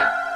you